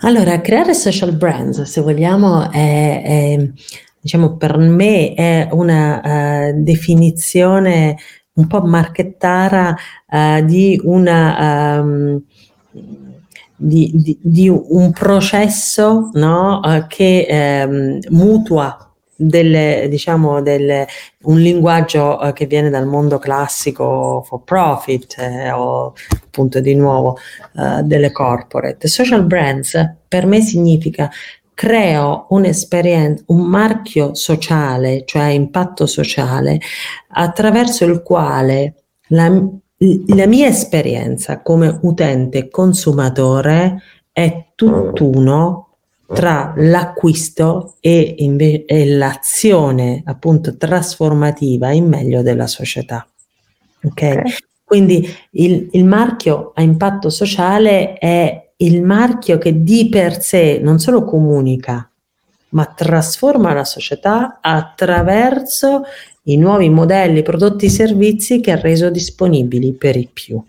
Allora, creare social brands, se vogliamo, è, è diciamo per me è una uh, definizione un po' marchettara uh, di una um, di, di, di, un processo no, uh, che um, mutua delle, diciamo, delle, un linguaggio eh, che viene dal mondo classico for profit eh, o appunto di nuovo eh, delle corporate. Social brands per me significa creo un marchio sociale, cioè impatto sociale, attraverso il quale la, la mia esperienza come utente consumatore è tutt'uno tra l'acquisto e, inve- e, l'azione appunto trasformativa in meglio della società. Okay? okay. Quindi il, il marchio a impatto sociale è il marchio che di per sé non solo comunica, ma trasforma la società attraverso i nuovi modelli, prodotti e servizi che ha reso disponibili per i più.